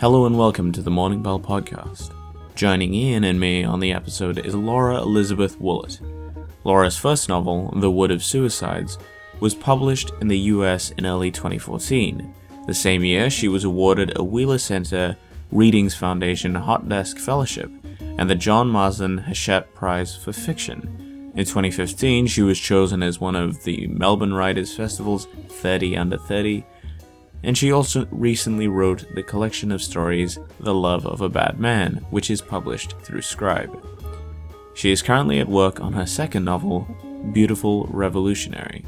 Hello and welcome to the Morning Bell podcast. Joining Ian and me on the episode is Laura Elizabeth Woollett. Laura's first novel, The Wood of Suicides, was published in the US in early 2014. The same year, she was awarded a Wheeler Center Readings Foundation Hot Desk Fellowship and the John Marsden Hachette Prize for Fiction. In 2015, she was chosen as one of the Melbourne Writers Festival's 30 Under 30 and she also recently wrote the collection of stories The Love of a Bad Man, which is published through Scribe. She is currently at work on her second novel, Beautiful Revolutionary.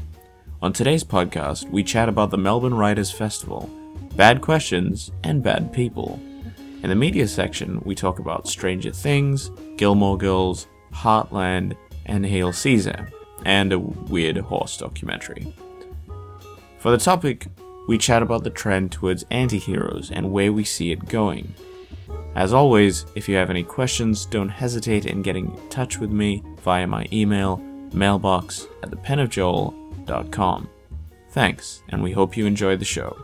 On today's podcast, we chat about the Melbourne Writers Festival, bad questions, and bad people. In the media section, we talk about Stranger Things, Gilmore Girls, Heartland, and Hail Caesar, and a weird horse documentary. For the topic, we chat about the trend towards anti-heroes and where we see it going. As always, if you have any questions, don't hesitate in getting in touch with me via my email, mailbox at thepenofjoel.com. Thanks, and we hope you enjoy the show.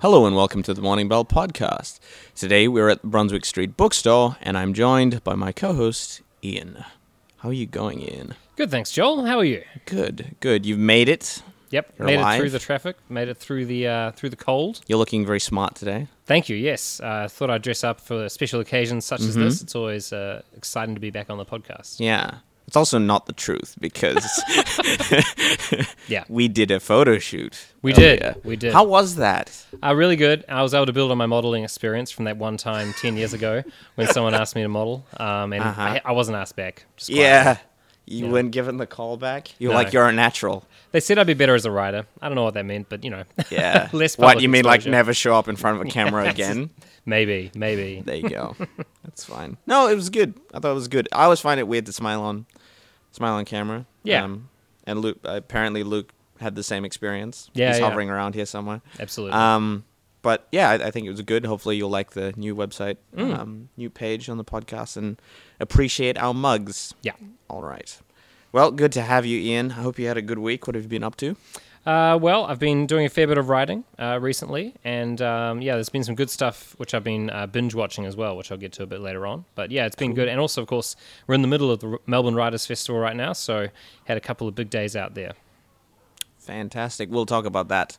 Hello and welcome to the Morning Bell podcast. Today we're at the Brunswick Street Bookstore, and I'm joined by my co-host Ian. How are you going, Ian? Good, thanks, Joel. How are you? Good, good. You've made it. Yep, You're made alive? it through the traffic, made it through the uh, through the cold. You're looking very smart today. Thank you. Yes, uh, thought I'd dress up for special occasions such as Mm-hmm. this. It's always uh, exciting to be back on the podcast. Yeah. It's also not the truth because Yeah, we did a photo shoot. We did, we did. How was that? uh, really good. I was able to build on my modeling experience from that one time ten years ago when someone asked me to model, um, and Uh-huh. I, I wasn't asked back. Quietly. Yeah. You Yeah. weren't given the call back? You're No. like, you're a natural. They said I'd be better as a writer. I don't know what that meant, but you know, Yeah. Less what, public you mean like never show up in front of a camera again? maybe, maybe. There you go. That's fine. No, it was good. I thought it was good. I always find it weird to smile on smile on camera. Yeah. Um, and Luke apparently Luke had the same experience. Yeah, He's yeah. hovering around here somewhere. Absolutely. Um, but yeah, I, I think it was good. Hopefully, you'll like the new website, Mm. um, new page on the podcast, and appreciate our mugs. yeah. All right. Well, good to have you, Ian. I hope you had a good week. What have you been up to? Uh, well, I've been doing a fair bit of writing uh, recently, and um, yeah, there's been some good stuff which I've been uh, binge watching as well, which I'll get to a bit later on. But yeah, it's been good, and also, of course, we're in the middle of the Melbourne Writers Festival right now, so had a couple of big days out there. Fantastic. We'll talk about that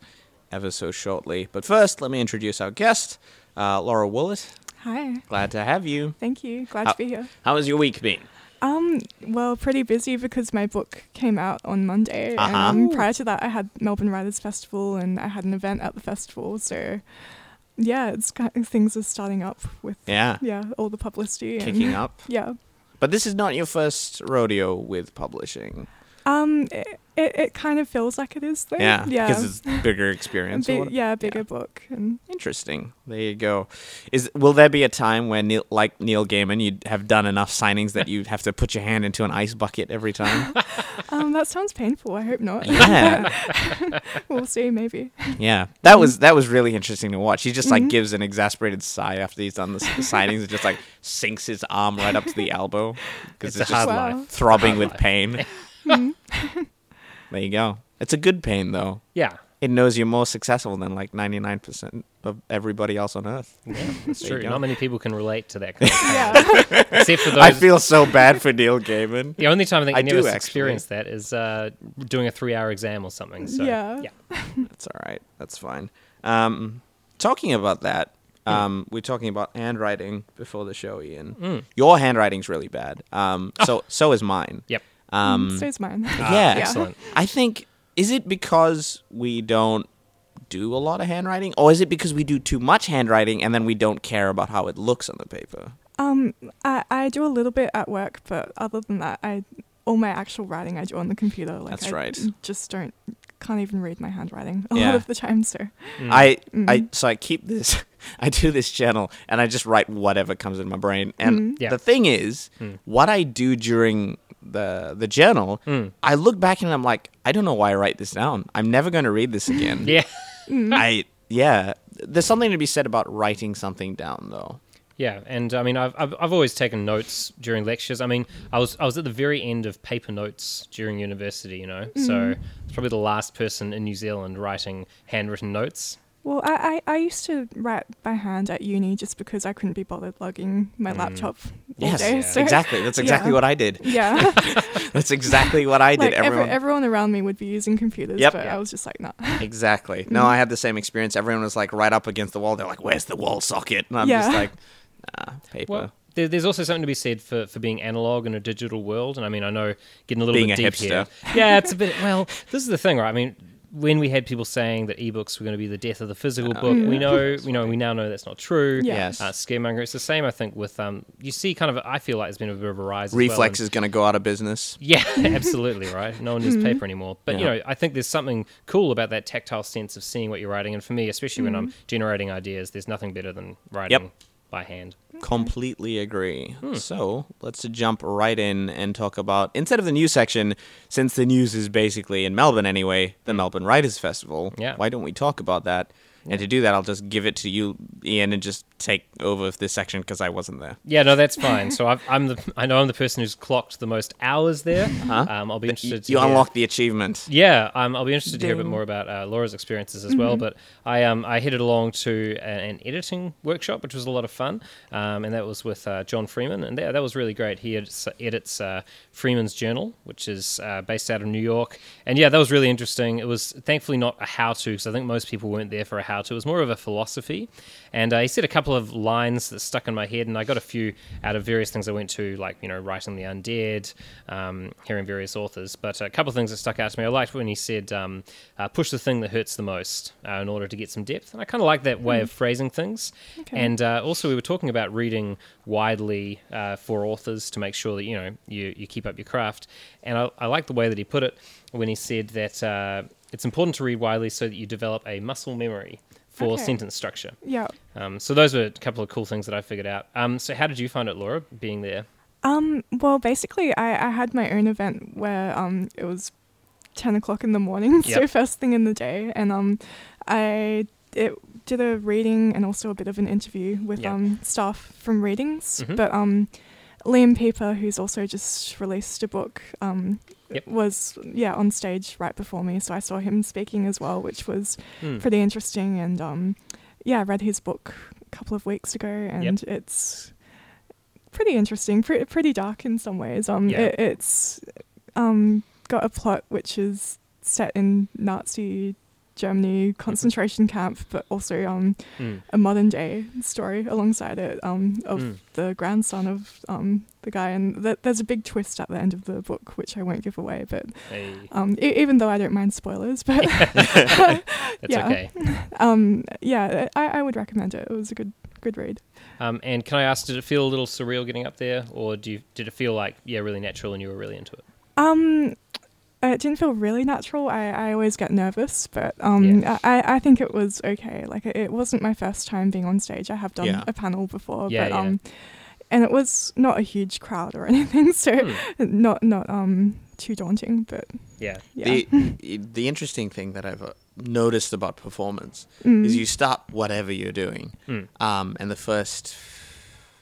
ever so shortly. But first, let me introduce our guest, uh, Laura Woollett. Hi, Glad to have you. thank you. Glad How- to be here. How has your week been? Um, well, pretty busy because my book came out on Monday, Uh-huh. and um, prior to that, I had Melbourne Writers Festival, and I had an event at the festival. So, yeah, it's kind of, things are starting up with Yeah, yeah all the publicity and kicking up. Yeah. But this is not your first rodeo with publishing. Um, it, it, it kind of feels like it is though. Yeah, yeah. because it's bigger experience. or big- yeah, bigger book and Interesting. There you go. Is will there be a time when, Neil, like Neil Gaiman, you'd have done enough signings that you'd have to put your hand into an ice bucket every time? um, that sounds painful. I hope not. yeah, we'll see. Maybe. yeah. That was that was really interesting to watch. He just like Mhm. gives an exasperated sigh after he's done the, the signings and just like sinks his arm right up to the elbow because It's it's, a just hard Wow. life. throbbing Hard with life. pain. Mm. There you go. It's a good pain though. Yeah, It knows you're more successful than like 99% of everybody else on earth. yeah, that's true. Not many people can relate to that kind of yeah. except for those. I feel so bad for Neil Gaiman. the only time I think I I do, experienced that is uh, doing a three-hour exam or something. So, Yeah. yeah. That's all right. That's fine. Um, talking about that, um, we're talking about handwriting before the show, Ian. Mm. Your handwriting's really bad. Um, so so is mine. Yep. Um, so is mine. yeah. Excellent. I think is it because we don't do a lot of handwriting, or is it because we do too much handwriting and then we don't care about how it looks on the paper? Um, I, I do a little bit at work, but other than that, I all my actual writing I do on the computer. Like That's I right. Just don't can't even read my handwriting a Yeah. lot of the time. So Mm. I I Mhm. so I keep this I do this journal and I just write whatever comes in my brain. And Mhm. Yeah. the thing is, Mm. what I do during the the journal, Mm. I look back and I'm like, I don't know why I write this down. I'm never going to read this again. Yeah. mm, I yeah. There's something to be said about writing something down though. Yeah, and I mean, I've, I've I've always taken notes during lectures. I mean, I was I was at the very end of paper notes during university, you know, so I was probably the last person in New Zealand writing handwritten notes. Well, I, I, I used to write by hand at uni just because I couldn't be bothered lugging my mm. laptop Yes, day. yeah. so- exactly. That's exactly yeah. what I did. Yeah, That's exactly what I did. like every, everyone, everyone around me would be using computers, Yep. but Yeah. I was just like, nah. exactly. No, mm. I had the same experience. Everyone was like right up against the wall. They're like, "Where's the wall socket?" And I'm just like, "Nah, paper." Well, there's also something to be said for, for being analog in a digital world, and I mean, I know getting a little Being bit a deep hipster. here. Yeah, it's a bit. Well, this is the thing, right? I mean, when we had people saying that ebooks were going to be the death of the physical book, we know, we know, we now know that's not true. Yes. Uh, scaremonger. It's the same, I think, with um. You see, kind of, I feel like there's been a bit of a rise. as well Reflex is going to go out of business. Yeah, absolutely right. No one uses paper anymore. But you know, I think there's something cool about that tactile sense of seeing what you're writing. And for me, especially when I'm generating ideas, there's nothing better than writing by hand. Completely agree. Hmm. So let's jump right in and talk about instead of the news section, since the news is basically in Melbourne anyway, the Melbourne Writers Festival. Hmm. Yeah. Why don't we talk about that? And to do that, I'll just give it to you, Ian, and just take over this section because I wasn't there. Yeah, no, that's fine. So I've, I'm the I know I'm the person who's clocked the most hours there. Huh? Um, I'll be You, interested. to you hear- unlocked the achievement. Yeah, um, I'll be interested to hear a bit more about uh, Laura's experiences as well. But I um, I headed along to a, an editing workshop, which was a lot of fun, um, and that was with uh, John Freeman, and that, that was really great. He edits, edits uh, Freeman's Journal, which is uh, based out of New York, and yeah, that was really interesting. It was thankfully not a how-to, because I think most people weren't there for a It was more of a philosophy, and uh, he said a couple of lines that stuck in my head, and I got a few out of various things I went to, like you know, writing the undead, um, hearing various authors. But a couple of things that stuck out to me. I liked when he said, um, uh, "Push the thing that hurts the most" uh, in order to get some depth, and I kind of like that way of phrasing things. Okay. And uh, also, we were talking about reading widely uh, for authors to make sure that you know you you keep up your craft. And I, I like the way that he put it when he said that uh, it's important to read widely so that you develop a muscle memory for Okay. sentence structure. Yeah. Um, so those were a couple of cool things that I figured out. Um, so how did you find it, Laura, being there? Um, well, basically, I, I had my own event where um, it was 10 o'clock in the morning, so first thing in the day. And um, I it, did a reading and also a bit of an interview with Yep. um, staff from Readings. Mhm. But um, Liam Pieper, who's also just released a book, um, Yep. was, yeah, on stage right before me. So I saw him speaking as well, which was Hmm. pretty interesting. And um, yeah, I read his book a couple of weeks ago, and it's pretty interesting, pre- pretty dark in some ways. Um, Yeah. it, it's um got a plot which is set in Nazi Germany concentration camp, but also um Hmm. a modern day story alongside it um of Mm. the grandson of um the guy, and th- there's a big twist at the end of the book which I won't give away, but Hey, um e- even though I don't mind spoilers, but that's yeah. okay. um yeah, I, I would recommend it. It was a good good read. Um, and can I ask, did it feel a little surreal getting up there, or do you, did it feel like yeah, really natural, and you were really into it? Um, it didn't feel really natural. I, I always get nervous, but um, Yeah. I, I think it was okay. Like it, it wasn't my first time being on stage. I have done Yeah. a panel before, Yeah, but yeah. um, and it was not a huge crowd or anything, so Hmm. not not um too daunting. But Yeah, yeah, The the interesting thing that I've uh, noticed about performance Mm. is you start whatever you're doing, Mm. um, and the first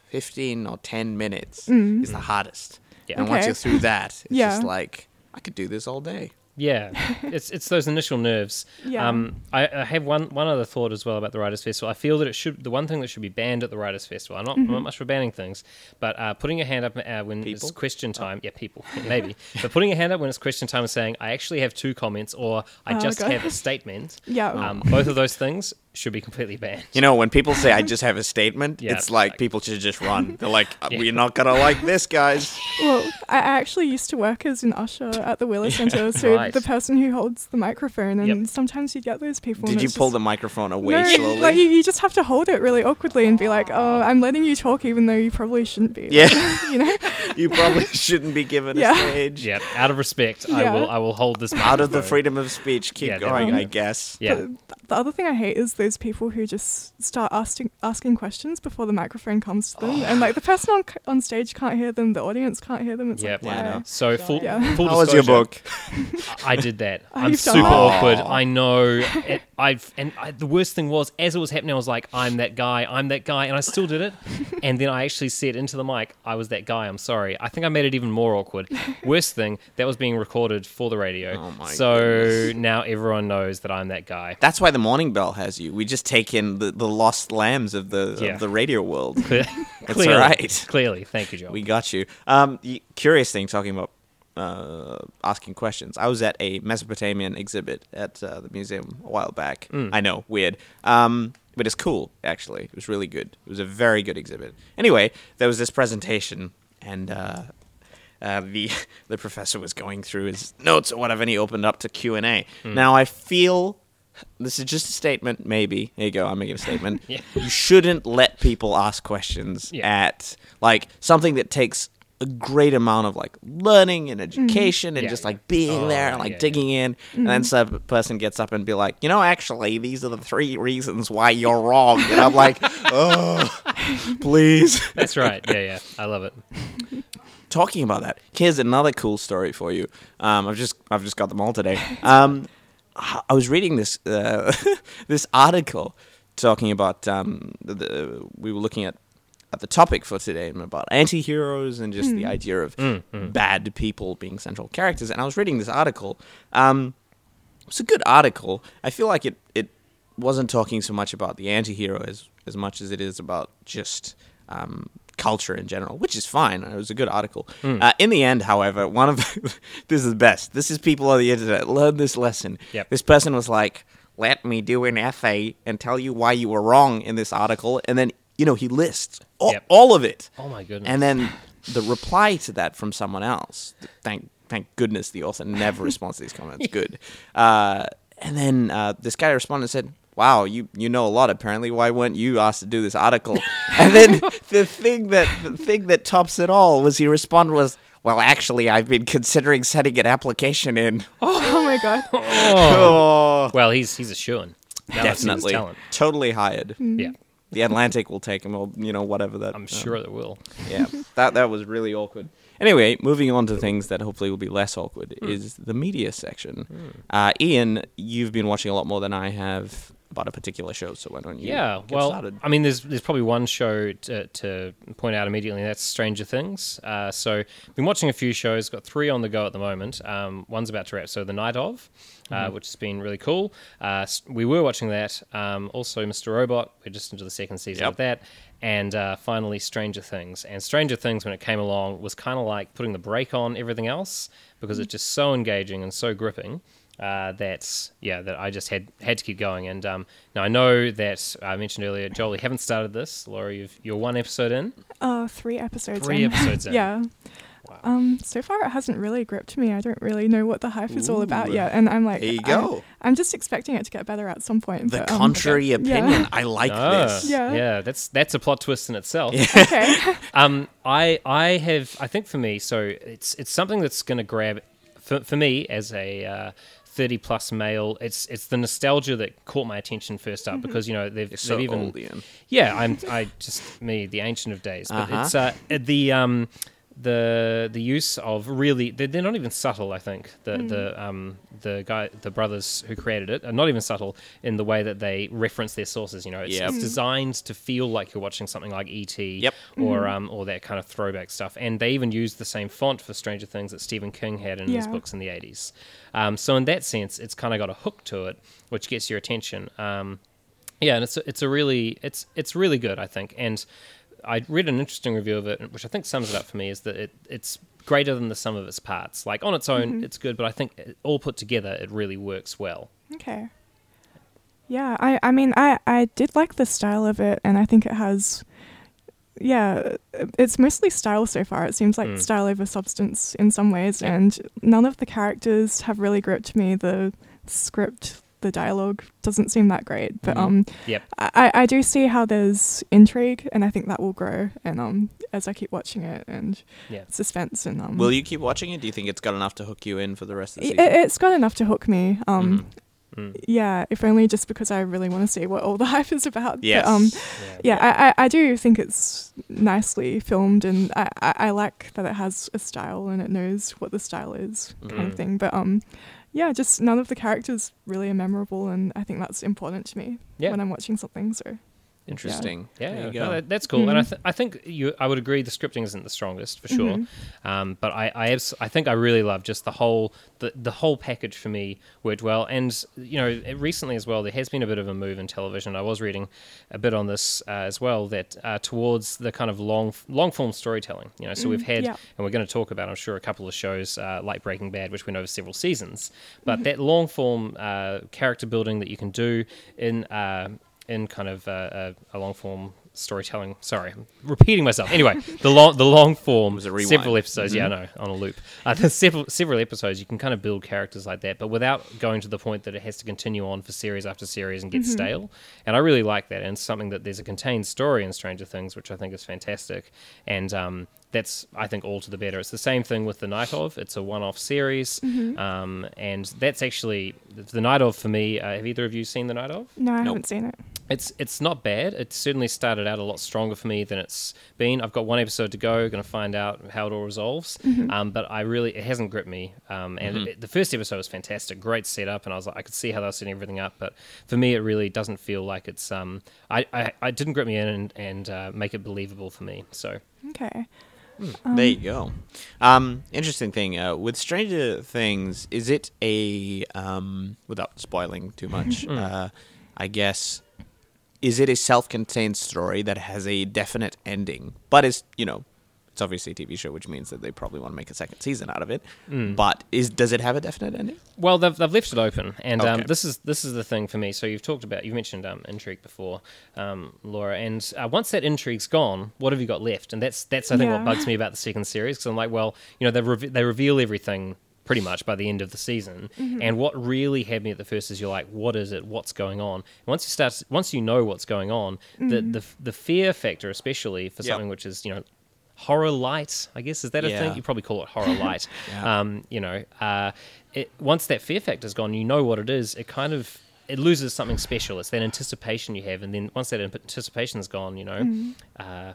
fifteen or ten minutes Mm. is the hardest. Yeah. And once you're through that, it's Yeah. just like I could do this all day. yeah. it's it's those initial nerves. Yeah. Um, I, I have one one other thought as well about the Writers Festival. I feel that it should the one thing that should be banned at the Writers Festival. I'm not, I'm not much for banning things, but uh, putting your hand up uh, when People? it's question time. Yeah, people maybe, but putting your hand up when it's question time and saying I actually have two comments or I Oh, just God. have a statement. yeah, Um, both of those things should be completely banned. You know, when people say I just have a statement, Yeah, it's like like- people should just run. They're like, "Uh, Yeah. we're not gonna like this, guys. Well, I I actually used to work as an usher at the Wheeler Centre, so Right. the person who holds the microphone, and Yep. sometimes you get those people. Did you pull just- the microphone away no, slowly? like you, you just have to hold it really awkwardly and be like, "Oh, I'm letting you talk, even though you probably shouldn't be." yeah, you know. you probably shouldn't be given Yeah. a stage. Yeah, out of respect, I will I will hold this Out of the freedom of speech, keep Yeah, going, definitely. I guess. Yeah, But the other thing I hate is the those people who just start asking asking questions before the microphone comes to them, and like the person on on stage can't hear them, the audience can't hear them. It's Yep. like, Yeah, I why? know. So full, Yeah. full How was your book? I did that. Oh, I'm you've super that. awkward. Aw. I oh. know. It, I've and I, the worst thing was, as it was happening, I was like, "I'm that guy. I'm that guy," and I still did it. and then I actually said into the mic, "I was that guy. I'm sorry." I think I made it even more awkward. worst thing, that was being recorded for the radio. Oh my so goodness. now everyone knows that I'm that guy. That's why the morning bell has you. We just take in the, the lost lambs of the Yeah. of the radio world. It's clearly, all right. Clearly, thank you, Joel. We got you. Um, curious thing talking about uh, asking questions. I was at a Mesopotamian exhibit at uh, the museum a while back. I know, weird. Um, but it's cool, actually. It was really good. It was a very good exhibit. Anyway, there was this presentation, and uh, uh, the the professor was going through his notes or whatever, and he opened up to Q and A. Now I feel this is just a statement. Maybe there you go. I'm making a statement. Yeah. You shouldn't let people ask questions Yeah. at like something that takes a great amount of like learning and education and Yeah, just like being Oh, there and like digging in and then some person gets up and be like you know actually these are the three reasons why you're wrong and i'm like oh please That's right. Yeah, yeah. I love it. talking about that, here's another cool story for you. Um, I've just I've just got them all today. Um, I was reading this uh, this article talking about um, the, the we were looking at at the topic for today about anti-heroes and just the idea of bad people being central characters. And I was reading this article. Um, it's a good article. I feel like it it wasn't talking so much about the anti-hero as as much as it is about just um, culture in general, which is fine. It was a good article. Uh, in the end, however, one of this is the best. This is people on the internet learn this lesson. Yep. This person was like, "Let me do an essay and tell you why you were wrong in this article," and then you know he lists all, Yep. all of it. Oh my goodness. And then the reply to that from someone else. Thank thank goodness the author never responds to these comments. Good. Uh, and then uh, this guy responded and said, "Wow, you you know a lot. Apparently, why weren't you asked to do this article?" and then the thing that the thing that tops it all was he responded was. Well, actually, I've been considering setting an application in. Oh my god. Oh, well, he's he's a shoo-in. Now I've seen his definitely, totally hired. Yeah, The Atlantic will take him, or you know, whatever that. I'm um, sure it will. yeah, that that was really awkward. Anyway, moving on to things that hopefully will be less awkward Hmm. is the media section. Uh, Ian, you've been watching a lot more than I have about a particular show, so why don't you? Yeah, well, started? I mean, there's there's probably one show to, to point out immediately, and that's Stranger Things. Uh, so, been watching a few shows. Got three on the go at the moment. Um, one's about to wrap. So, The Night of, uh, Mm-hmm. which has been really cool. Uh, we were watching that. Um, also, Mr. Robot. We're just into the second season Yep. of that. And uh, finally, Stranger Things. And Stranger Things, when it came along, was kind of like putting the brake on everything else because it's just so engaging and so gripping uh, that yeah, that I just had had to keep going. And um, now I know that I mentioned earlier, Joel, you haven't started this. Laura, you've, you're one episode in. Oh, three episodes. Three in. episodes in. yeah. Wow. Um, so far it hasn't really gripped me. I don't really know what the hype is all about yet, and I'm like, There you I'm- go. I'm, just expecting it to get better at some point. the but, um, contrary yeah. opinion. I like Ah, this. Yeah. yeah, that's that's a plot twist in itself. okay. Um, I I have I think for me, so it's it's something that's going to grab for, for me as a uh, thirty plus male. It's it's the nostalgia that caught my attention first up because you know they've You're so they've even old, yeah I'm I just me the ancient of days, but Uh-huh. it's uh, the um the the use of really they're, they're not even subtle. I think the the um the guy the brothers who created it are not even subtle in the way that they reference their sources. You know, it's, Yep. it's designed to feel like you're watching something like ET Yep. or um or that kind of throwback stuff. And they even use the same font for Stranger Things that Stephen King had in his books in the 80s. Um, so in that sense, it's kind of got a hook to it, which gets your attention. Um, yeah, and it's a, it's a really it's it's really good, I think. And I read an interesting review of it, which I think sums it up for me, is that it it's greater than the sum of its parts. Like on its own, it's good, but I think it, all put together, it really works well. Okay. Yeah, I, I mean, I, I did like the style of it, and I think it has, yeah, it's mostly style so far. It seems like Mm. style over substance in some ways, Yeah. and none of the characters have really gripped me. The script, the dialogue doesn't seem that great, but Mhm. um, Yep. I, I do see how there's intrigue, and I think that will grow, and um, as I keep watching it, and Yeah. suspense, and um, Will you keep watching it? Do you think it's got enough to hook you in for the rest of the it, season? it's got enough to hook me. Um, yeah, if only just because I really want to see what all the hype is about. Yes. But, um, Yeah. yeah, I, I, I do think it's nicely filmed, and I, I, I like that it has a style and it knows what the style is, kind Mm. of thing. But um, yeah, just none of the characters really are memorable, and I think that's important to me Yeah. when I'm watching something. So Interesting. Yeah, There you no, go. that, that's cool, and I, Mhm. th- I think you, I would agree the scripting isn't the strongest for sure, Mhm. um, but I, I, abs- I think I really love just the whole, the, the whole package for me worked well, and you know, recently as well, there has been a bit of a move in television. I was reading a bit on this uh, as well that uh, towards the kind of long, long form storytelling. You know, so we've had, yeah. and we're going to talk about, I'm sure, a couple of shows uh, like Breaking Bad, which went over several seasons, but that long form uh, character building that you can do in. Uh, in kind of uh, a, a long form storytelling. Sorry, I'm repeating myself. Anyway, the long the long form, Was it rewind? several episodes. Yeah, no, on a loop. Uh, the several several episodes, you can kind of build characters like that, but without going to the point that it has to continue on for series after series and get stale. And I really like that, and it's something that there's a contained story in Stranger Things, which I think is fantastic. And um, that's I think all to the better. It's the same thing with the Night of. It's a one-off series, um, and that's actually the Night of for me. Uh, have either of you seen the Night of? no, I Nope. haven't seen it. It's it's not bad. It certainly started out a lot stronger for me than it's been. I've got one episode to go. Going to find out how it all resolves. Um, but I really it hasn't gripped me. Um, and it, the first episode was fantastic, great setup, and I was like I could see how they were setting everything up. But for me, it really doesn't feel like it's um I I, I didn't grip me in and and uh, make it believable for me. So Okay. there you go. Um, interesting thing uh, with Stranger Things, is it a um, without spoiling too much? uh, I guess is it a self-contained story that has a definite ending, but is you know. It's obviously a TV show, which means that they probably want to make a second season out of it. But is does it have a definite ending? Well, they've, they've left it open, and um, this is this is the thing for me. So you've talked about you've mentioned um, intrigue before, um, Laura, and uh, once that intrigue's gone, what have you got left? And that's that's I think what bugs me about the second series because I'm like, well, you know, they reve- they reveal everything pretty much by the end of the season, and what really had me at the first is you're like, what is it? What's going on? And once you start, once you know what's going on, the the the fear factor, especially for Yep. something which is you know horror light, I guess is that a Yeah. thing? You probably call it horror light. Yeah. um, you know, uh, it, once that fear factor's gone, you know what it is. It kind of it loses something special. It's that anticipation you have, and then once that anticipation is gone, you know, uh,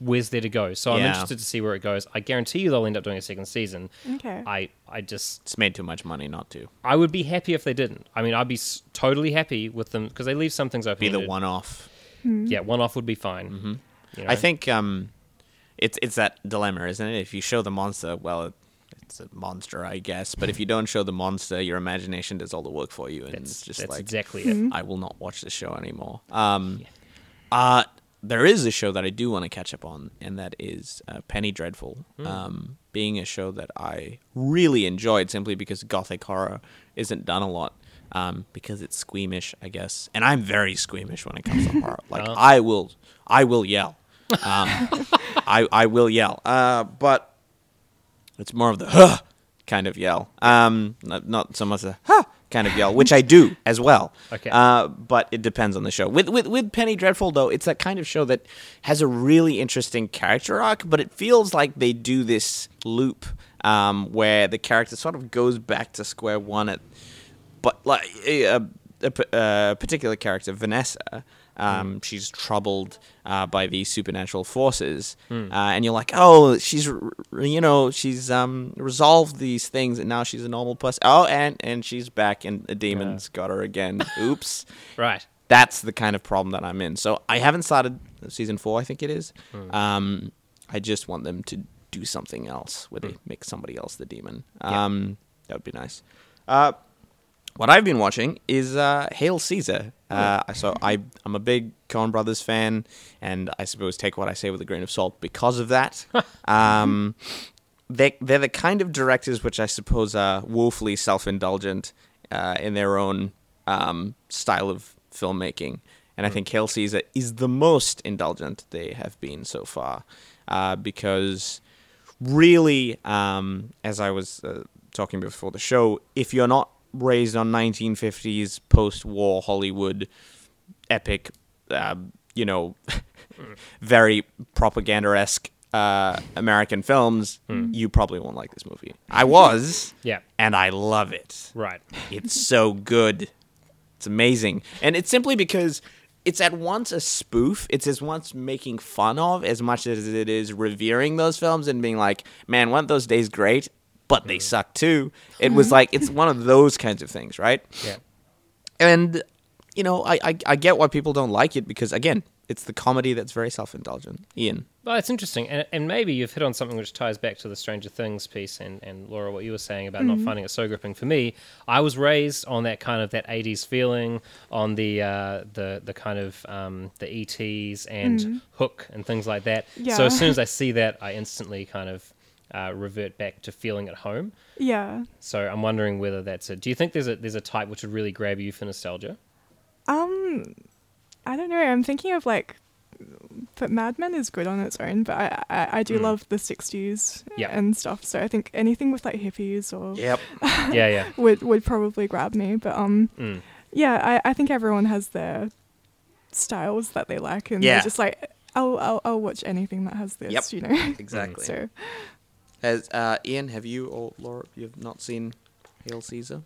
where's there to go? So I'm Yeah. interested to see where it goes. I guarantee you they'll end up doing a second season. Okay. I I just It's made too much money not to I would be happy if they didn't. I mean, I'd be s- totally happy with them because they leave some things open. be the one-off. Yeah, one off would be fine. Mm-hmm. You I think um, it's it's that dilemma, isn't it? If you show the monster, well, it, it's a monster, I guess. But if you don't show the monster, your imagination does all the work for you, and that's it's just that's like exactly it. I will not watch this show anymore. Um, uh, there is a show that I do want to catch up on, and that is uh, Penny Dreadful. Um, being a show that I really enjoyed simply because gothic horror isn't done a lot. Um, because it's squeamish, I guess, and I'm very squeamish when it comes to horror. Like Oh. I will, I will yell. Um, I I will yell. Uh, but it's more of the huh kind of yell. Um, not, not so much a huh kind of yell, which I do as well. Okay. Uh, but it depends on the show. With with with Penny Dreadful though, it's that kind of show that has a really interesting character arc, but it feels like they do this loop um, where the character sort of goes back to square one at but like a particular character, Vanessa, um, she's troubled uh, by these supernatural forces, uh, and you're like, oh, she's you know she's um, resolved these things, and now she's a normal person. Oh, and and she's back, and the demons got her again. Oops. Right. That's the kind of problem that I'm in. So I haven't started season four. I think it is. Um, I just want them to do something else where they make somebody else the demon. Yeah. Um, that would be nice. Uh, what I've been watching is uh, Hail Caesar. Uh, so I, I'm a big Coen Brothers fan, and I suppose take what I say with a grain of salt because of that. um, they, they're the kind of directors which I suppose are woefully self-indulgent uh, in their own um, style of filmmaking. And I think Hail Caesar is the most indulgent they have been so far, uh, because really, um, as I was uh, talking before the show, if you're not raised on 1950s post-war Hollywood epic, uh, you know, very propaganda-esque uh, American films, you probably won't like this movie. I was, Yeah. and I love it. Right. It's so good. It's amazing, and it's simply because it's at once a spoof. It's as once making fun of as much as it is revering those films and being like, "Man, weren't those days great?" But they suck too. It was like it's one of those kinds of things, right? Yeah. And you know, I, I I get why people don't like it because again, it's the comedy that's very self-indulgent. Ian, Well, it's interesting, and, and maybe you've hit on something which ties back to the Stranger Things piece, and, and Laura, what you were saying about not finding it so gripping. For me, I was raised on that kind of that '80s feeling, on the uh, the the kind of um, the ETs and Hook and things like that. Yeah. So as soon as I see that, I instantly kind of uh, revert back to feeling at home. Yeah. So I'm wondering whether that's it. Do you think there's a there's a type which would really grab you for nostalgia? Um, I don't know. I'm thinking of like, but Mad Men is good on its own. But I I, I do Mm. love the '60s Yeah. and stuff. So I think anything with like hippies or yep, yeah, yeah. would would probably grab me. But um, Mm. yeah, I I think everyone has their styles that they like, and Yeah. they're just like. I'll, I'll I'll watch anything that has this, Yep. you know. exactly. so As uh, Ian, have you or Laura, you've not seen Hail Caesar?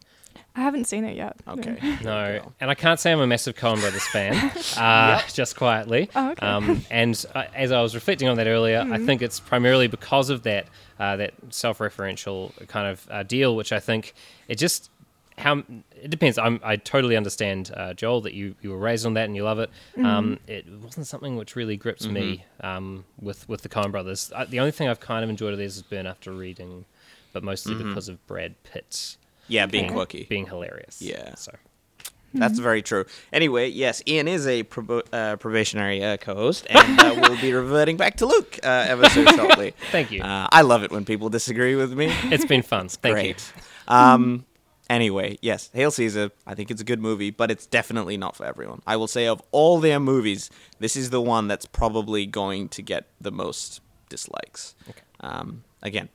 I haven't seen it yet. Okay, No, There you go. and I can't say I'm a massive Coen Brothers fan. Uh, Just quietly. Oh, okay. Um, and uh, as I was reflecting on that earlier, I think it's primarily because of that uh, that self-referential kind of uh, deal, which I think it just how it depends. I'm, I totally understand uh, Joel that you, you were raised on that and you love it. Um, it wasn't something which really grips me um, with with the Coen Brothers. I, the only thing I've kind of enjoyed of theirs is Burn After Reading, but mostly because of Brad Pitt Yeah, being Okay. quirky. being hilarious. Yeah. So That's very true. Anyway, yes, Ian is a probo- uh, probationary uh, co-host, and uh, we'll be reverting back to Luke uh, ever so shortly. Thank you. Uh, I love it when people disagree with me. it's been fun. Thank you. Great. Um, anyway, yes, Hail Caesar. I think it's a good movie, but it's definitely not for everyone. I will say of all their movies, this is the one that's probably going to get the most dislikes. Um, again,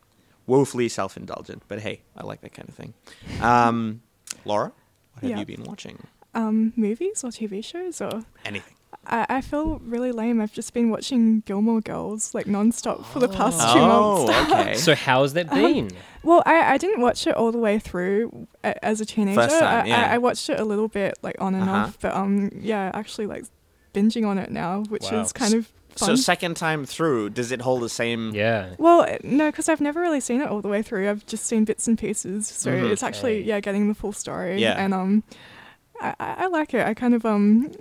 woefully self-indulgent, but hey, I like that kind of thing. Um, Laura, what have Yeah. you been watching? Um, movies or TV shows or Anything? I, I feel really lame. I've just been watching Gilmore Girls like nonstop for the past two Oh, months. Oh, okay. So how has that been? Well, I, I didn't watch it all the way through a- as a teenager. First time, I, yeah. I, I watched it a little bit like on and Uh-huh. off, but um, yeah, actually like binging on it now, which Wow. is kind of so second time through, does it hold the same? Yeah. well, uh, no, because I've never really seen it all the way through. I've just seen bits and pieces, so Mhm. it's actually Okay. yeah, getting the full story. Yeah. and um, I, I I like it. I kind of um.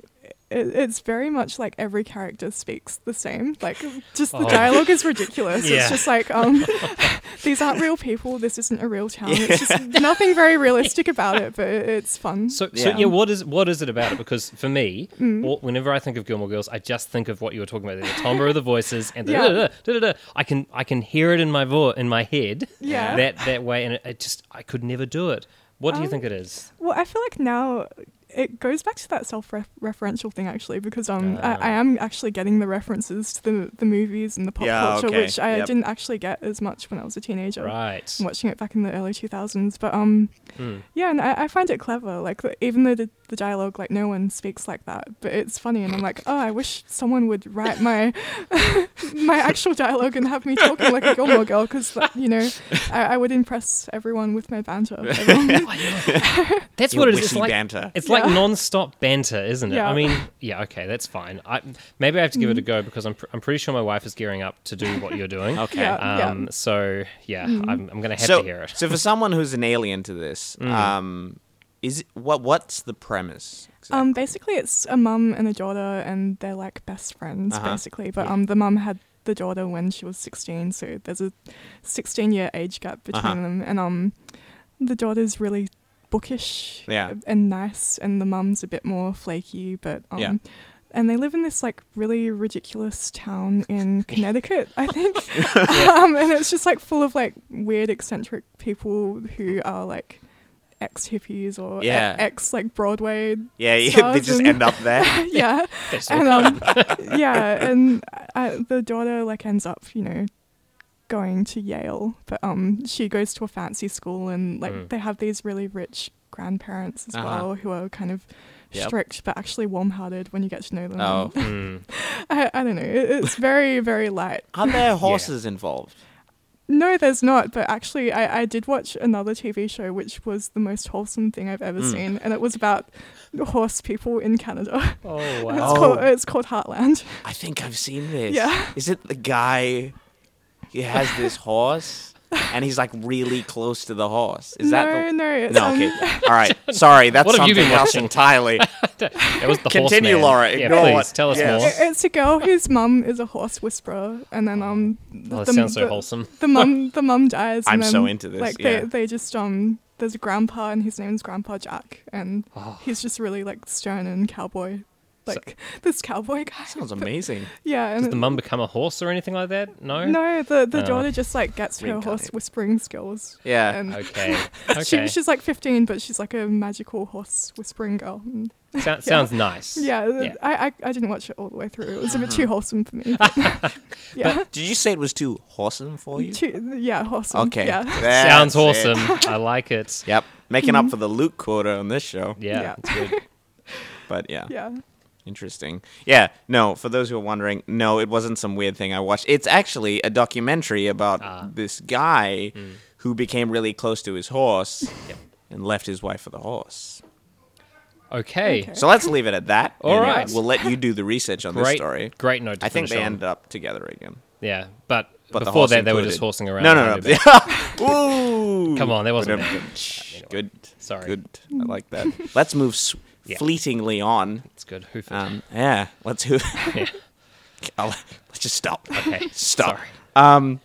It, it's very much like every character speaks the same. Like, just the Oh. dialogue is ridiculous. Yeah. It's just like, um, these aren't real people. This isn't a real town. It's just nothing very realistic about it, but it's fun. So, so Yeah. yeah, what is what is it about it? Because for me, Mm. all- whenever I think of Gilmore Girls, I just think of what you were talking about, there, the timbre of the voices and the Yeah. da-da-da, da-da-da. I can I can hear it in my vo- in my head Yeah. that that way, and it, it just I could never do it. What do you Um, think it is? Well, I feel like now it goes back to that self-referential thing actually, because um, Ah. I, I am actually getting the references to the the movies and the pop Yeah, culture, okay. which I Yep. didn't actually get as much when I was a teenager. Right. I'm watching it back in the early 2000s, but um, Hmm. yeah, and I, I find it clever. Like even though the, the dialogue, like no one speaks like that, but it's funny, and I'm like, oh, I wish someone would write my my actual dialogue and have me talking like a Gilmore Girl, because you know, I, I would impress everyone with my banter. That's Your what it is. Like banter. it's Yeah. Like non-stop banter, isn't it? Yeah. I mean, yeah, okay, that's fine. I maybe I have to Mm-hmm. give it a go because I'm pr- I'm pretty sure my wife is gearing up to do what you're doing. Okay. Yeah. Mm-hmm. Um, so yeah, I'm, I'm gonna have so, to hear it. so for someone who's an alien to this, Mm. um, is it, what what's the premise? Um, basically, it's a mum and a daughter, and they're like best friends, Uh-huh. basically. But Yeah. um, the mum had the daughter when she was 16, so there's a 16 year age gap between Uh-huh. them. And um, the daughter's really bookish Yeah. and nice, and the mum's a bit more flaky. But um, Yeah. and they live in this like really ridiculous town in Connecticut, I think. um, and it's just like full of like weird, eccentric people who are like ex hippies or Yeah. ex like Broadway yeah, yeah, they just and- end up there. yeah, and um, yeah, and uh, the daughter like ends up, you know, going to Yale, but um, she goes to a fancy school, and like Mm. they have these really rich grandparents as Uh-huh. well who are kind of Yep. strict, but actually warm-hearted when you get to know them. Oh. Hmm. I, I don't know. It, it's very very light. Are there horses involved? No, there's not. But actually, I, I did watch another TV show which was the most wholesome thing I've ever Mm. seen, and it was about horse people in Canada. Oh It's wow. called it's called Heartland. I think I've seen this. Yeah. Is it the guy? He has this horse, and he's like really close to the horse. Is no, that the? no, it's, No, um, okay. All right. Sorry, that's What have you something been else watching? entirely. It was the Continue, horseman. Laura, Yeah, ignore please what- tell us yes. more. it- it's a girl whose mum is a horse whisperer, and then um, Oh, the, that sounds so wholesome. the mum the mum dies. I'm so then, into this, Like yeah. they they just um, there's a grandpa, and his name's Grandpa Jack, and Oh. he's just really like stern and cowboy, like this cowboy guy. Sounds amazing. Yeah, and Does the mum become a horse or anything like that? No. No, the the Oh. daughter just like gets her horse whispering skills. Yeah. and Okay. she, Okay. she's like 15, but she's like a magical horse whispering girl. And Sou- Sounds nice. yeah, uh, Yeah. I, I I didn't watch it all the way through. It was a bit too wholesome for me. but- yeah, Did you say it was too wholesome for you? too, yeah, wholesome. Okay. yeah. Sounds wholesome. I like it. Yep. Making up mm-hmm. for the Luke quota on this show. Yeah, Yeah. it's good. But yeah. yeah. Interesting. Yeah, no, for those who are wondering, no, it wasn't some weird thing I watched. It's actually a documentary about Ah. this guy Mm. who became really close to his horse Yep. and left his wife for the horse. Okay. Okay. So let's leave it at that. All and right. We'll let you do the research on this story. Great note. To I think they on. ended up together again. Yeah, but, But before horse that they were just horsing around. No, no, no. Ooh. Come on, that wasn't Good. bad. Good. Sorry. Good. I like that. Let's move s- Yeah. fleetingly on. It's good. Hoof it. Um, yeah, let's who. Yeah. I'll, let's just stop. Okay. Stop. Sorry. Um,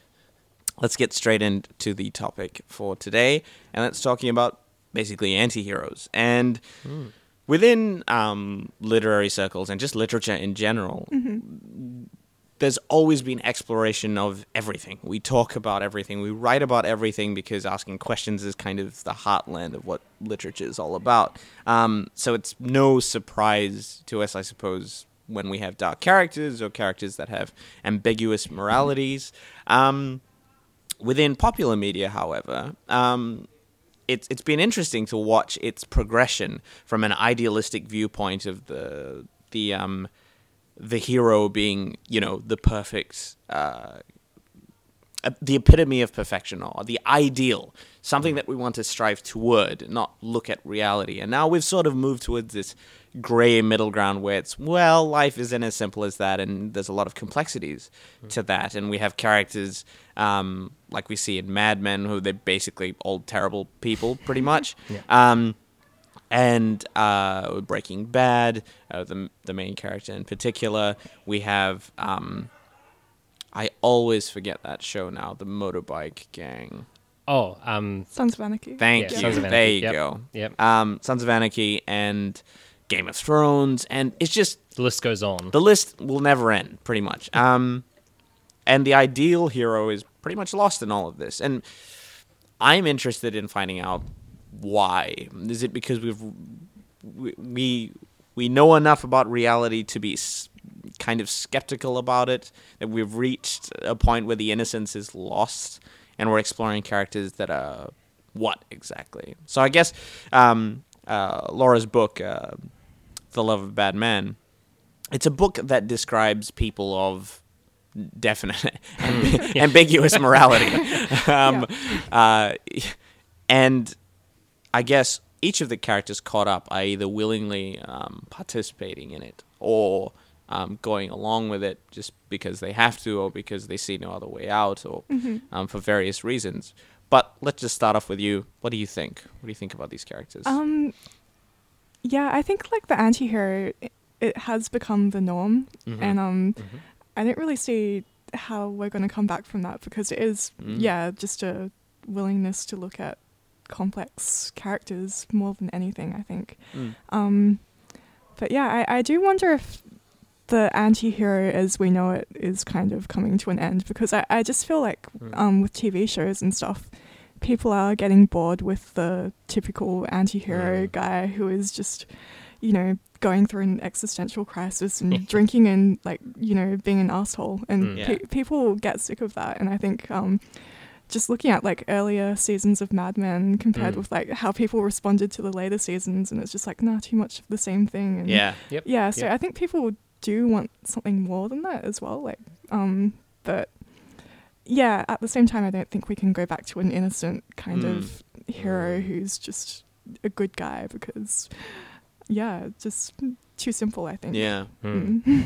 let's get straight into the topic for today, and that's talking about basically anti-heroes. And within um, literary circles and just literature in general, there's always been exploration of everything. We talk about everything. We write about everything because asking questions is kind of the heartland of what literature is all about. Um, so it's no surprise to us, I suppose, when we have dark characters or characters that have ambiguous moralities. Um, within popular media, however, um, it's it's been interesting to watch its progression from an idealistic viewpoint of the the um, the hero being you know the perfect uh, the epitome of perfection or the ideal something that we want to strive toward not look at reality. And now we've sort of moved towards this gray middle ground where it's well life isn't as simple as that and there's a lot of complexities to that. And we have characters um, like we see in mad men who they're basically all terrible people pretty much. Um, and uh, Breaking Bad, uh, the the main character in particular. We have um, I always forget that show now, the Motorbike Gang. Oh, um, Sons of Anarchy. Thank Yeah, you. Sons of there you Yep. go. Yep. Um, Sons of Anarchy and Game of Thrones, and it's just the list goes on. the list will never end, pretty much. Um, and the ideal hero is pretty much lost in all of this. And I'm interested in finding out why. Is it because we've we we, know enough about reality to be kind of skeptical about it that we've reached a point where the innocence is lost, and we're exploring characters that are what exactly? So I guess um, uh, Laura's book, uh, "The Love of Bad Man." it's a book that describes people of definite amb- ambiguous morality um, uh, and i guess each of the characters caught up are either willingly um, participating in it or um, going along with it just because they have to or because they see no other way out or um, for various reasons but let's just start off with you what do you think what do you think about these characters Um, yeah, I think like the anti-hero, it, it has become the norm, Mhm. and um, Mhm. I don't really see how we're going to come back from that because it is, Mm. yeah, just a willingness to look at complex characters more than anything. I think. Mm. Um, but yeah, I, I do wonder if the anti-hero as we know it is kind of coming to an end because I, I just feel like Mm. um, with TV shows and stuff, people are getting bored with the typical anti-hero Mm. guy who is just, you know, going through an existential crisis and drinking and like, you know, being an asshole. And Mm. Yeah. pe- people get sick of that. And I think um, just looking at like earlier seasons of Mad Men compared Mm. with like how people responded to the later seasons, and it's just like, nah, too much of the same thing. And yeah Yep. yeah, so Yep. I think people do want something more than that as well. Like, um, but yeah, at the same time, I don't think we can go back to an innocent kind Mm. of hero who's just a good guy because, yeah, just too simple, I think. Yeah.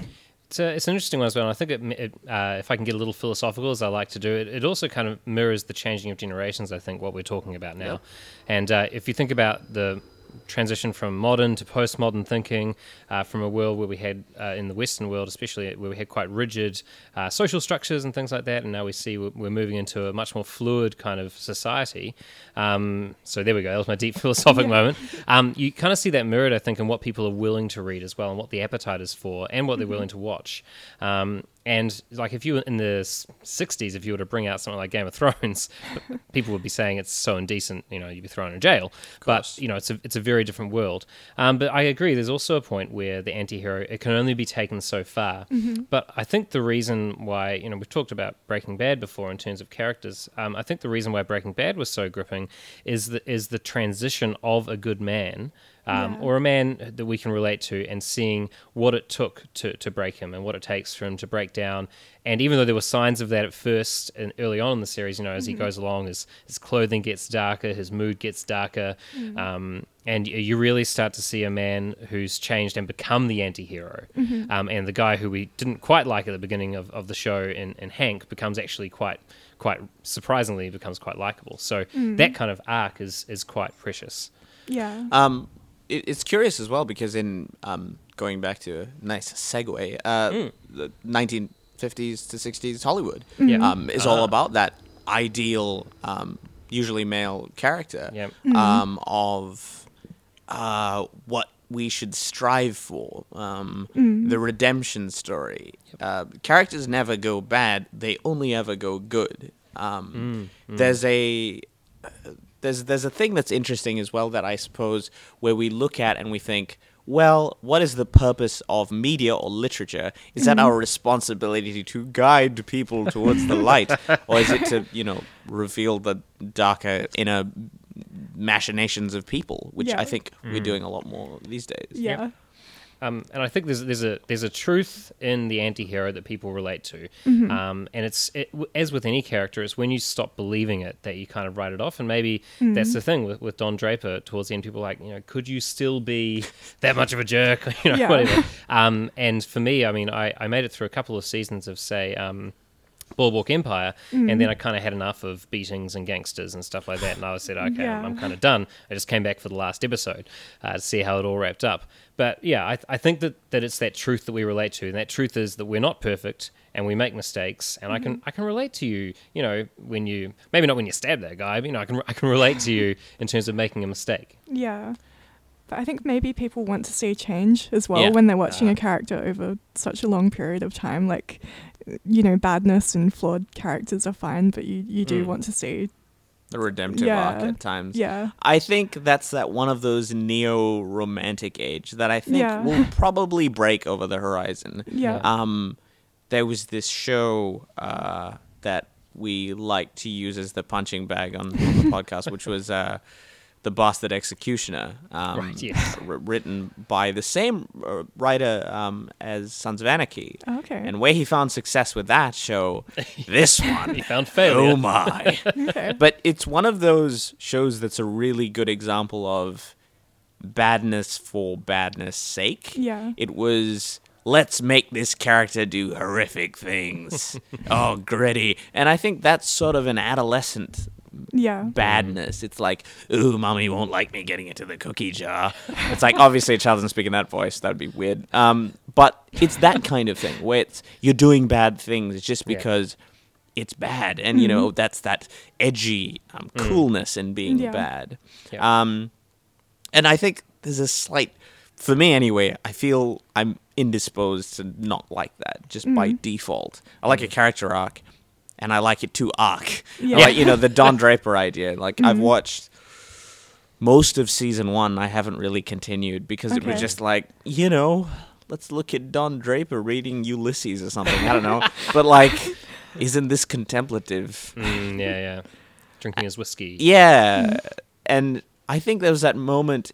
It's, a, it's an interesting one as well. And I think it, it, uh, if I can get a little philosophical, as I like to do, it, it also kind of mirrors the changing of generations. I think what we're talking about now, Yep. and uh, if you think about the transition from modern to postmodern thinking, uh, from a world where we had uh, in the Western world, especially where we had quite rigid uh, social structures and things like that, and now we see we're, moving into a much more fluid kind of society. Um, so there we go. That was my deep philosophic moment. Um, you kind of see that mirrored, I think, in what people are willing to read as well, and what the appetite is for, and what they're willing to watch. Um, and like if you were in the 60s, if you were to bring out something like Game of Thrones, people would be saying it's so indecent, you know, you'd be thrown in jail. But you know, it's a it's a very different world. Um, but I agree. There's also a point where the anti-hero it can only be taken so far. But I think the reason why you know we've talked about Breaking Bad before in terms of characters. Um, I think the reason why Breaking Bad was so gripping is the is the transition of a good man um, Yeah. or a man that we can relate to and seeing what it took to, to break him and what it takes for him to break down. And even though there were signs of that at first and early on in the series, you know, as he goes along, his, his clothing gets darker, his mood gets darker, um, and you- you really start to see a man who's changed and become the anti hero. Um, and the guy who we didn't quite like at the beginning of, of the show in, in Hank becomes actually quite quite surprisingly becomes quite likable. So that kind of arc is is quite precious. Yeah. Um, it, it's curious as well because in um, going back to a nice segue, uh, Mm. the 1950s to 60s Hollywood Yeah. um, is all Ah. about that ideal, um, usually male character Yep. um, of uh, what we should strive for, um, the redemption story. Uh, characters never go bad; they only ever go good. Um, There's a there's there's a thing that's interesting as well that I suppose where we look at and we think, well, what is the purpose of media or literature? Is that mm-hmm. our responsibility to guide people towards the light, or is it to you know reveal the darker inner machinations of people, which Yeah. I think we're mm. doing a lot more these days. yeah. Um, and I think there's there's a there's a truth in the anti-hero that people relate to, um, and it's it, as with any character, it's when you stop believing it that you kind of write it off. And maybe that's the thing with, with Don Draper. Towards the end, people are like, you know, could you still be that much of a jerk? you know, Yeah. whatever. Um, and for me, I mean, I, I made it through a couple of seasons of say. Um, Boardwalk Empire, and then I kind of had enough of beatings and gangsters and stuff like that, and I said, okay, Yeah. I'm, I'm kind of done. I just came back for the last episode uh, to see how it all wrapped up. But yeah, I, I think that, that it's that truth that we relate to, and that truth is that we're not perfect and we make mistakes. And I can I can relate to you, you know, when you maybe not when you stab that guy, but you know, I can I can relate to you in terms of making a mistake. Yeah. But I think maybe people want to see change as well Yeah. when they're watching Uh. a character over such a long period of time. Like, you know, badness and flawed characters are fine, but you, you do Mm. want to see, The redemptive Yeah. arc at times. yeah. I think that's that one of those neo romantic age that I think Yeah. will probably break over the horizon. Yeah. Um, there was this show uh, that we like to use as the punching bag on, on the podcast, which was uh, the Bastard Executioner, um, Right, yes. wr- written by the same uh, writer um, as Sons of Anarchy. Okay. And where he found success with that show, this one, He found failure. oh my! okay. but it's one of those shows that's a really good example of badness for badness sake. Yeah. It was let's make this character do horrific things. oh, gritty. And I think that's sort of an adolescent yeah. badness. It's like, ooh, mommy won't like me getting into the cookie jar. It's like obviously a child doesn't speak in that voice. That would be weird. Um, but it's that kind of thing where it's you're doing bad things just Yeah. because it's bad, and you know that's that edgy um, coolness in being Yeah. bad. Yeah. Um, and I think there's a slight, for me anyway, I feel I'm indisposed to not like that just by default. I like a character arc, and I like it to arc. Yeah. Like, you know, the Don Draper idea. Like, I've watched most of season one, I haven't really continued because it was just like, you know, let's look at Don Draper reading Ulysses or something. I don't know. but, like, isn't this contemplative? Mm, yeah, yeah. Drinking his whiskey. Yeah. And I think there was that moment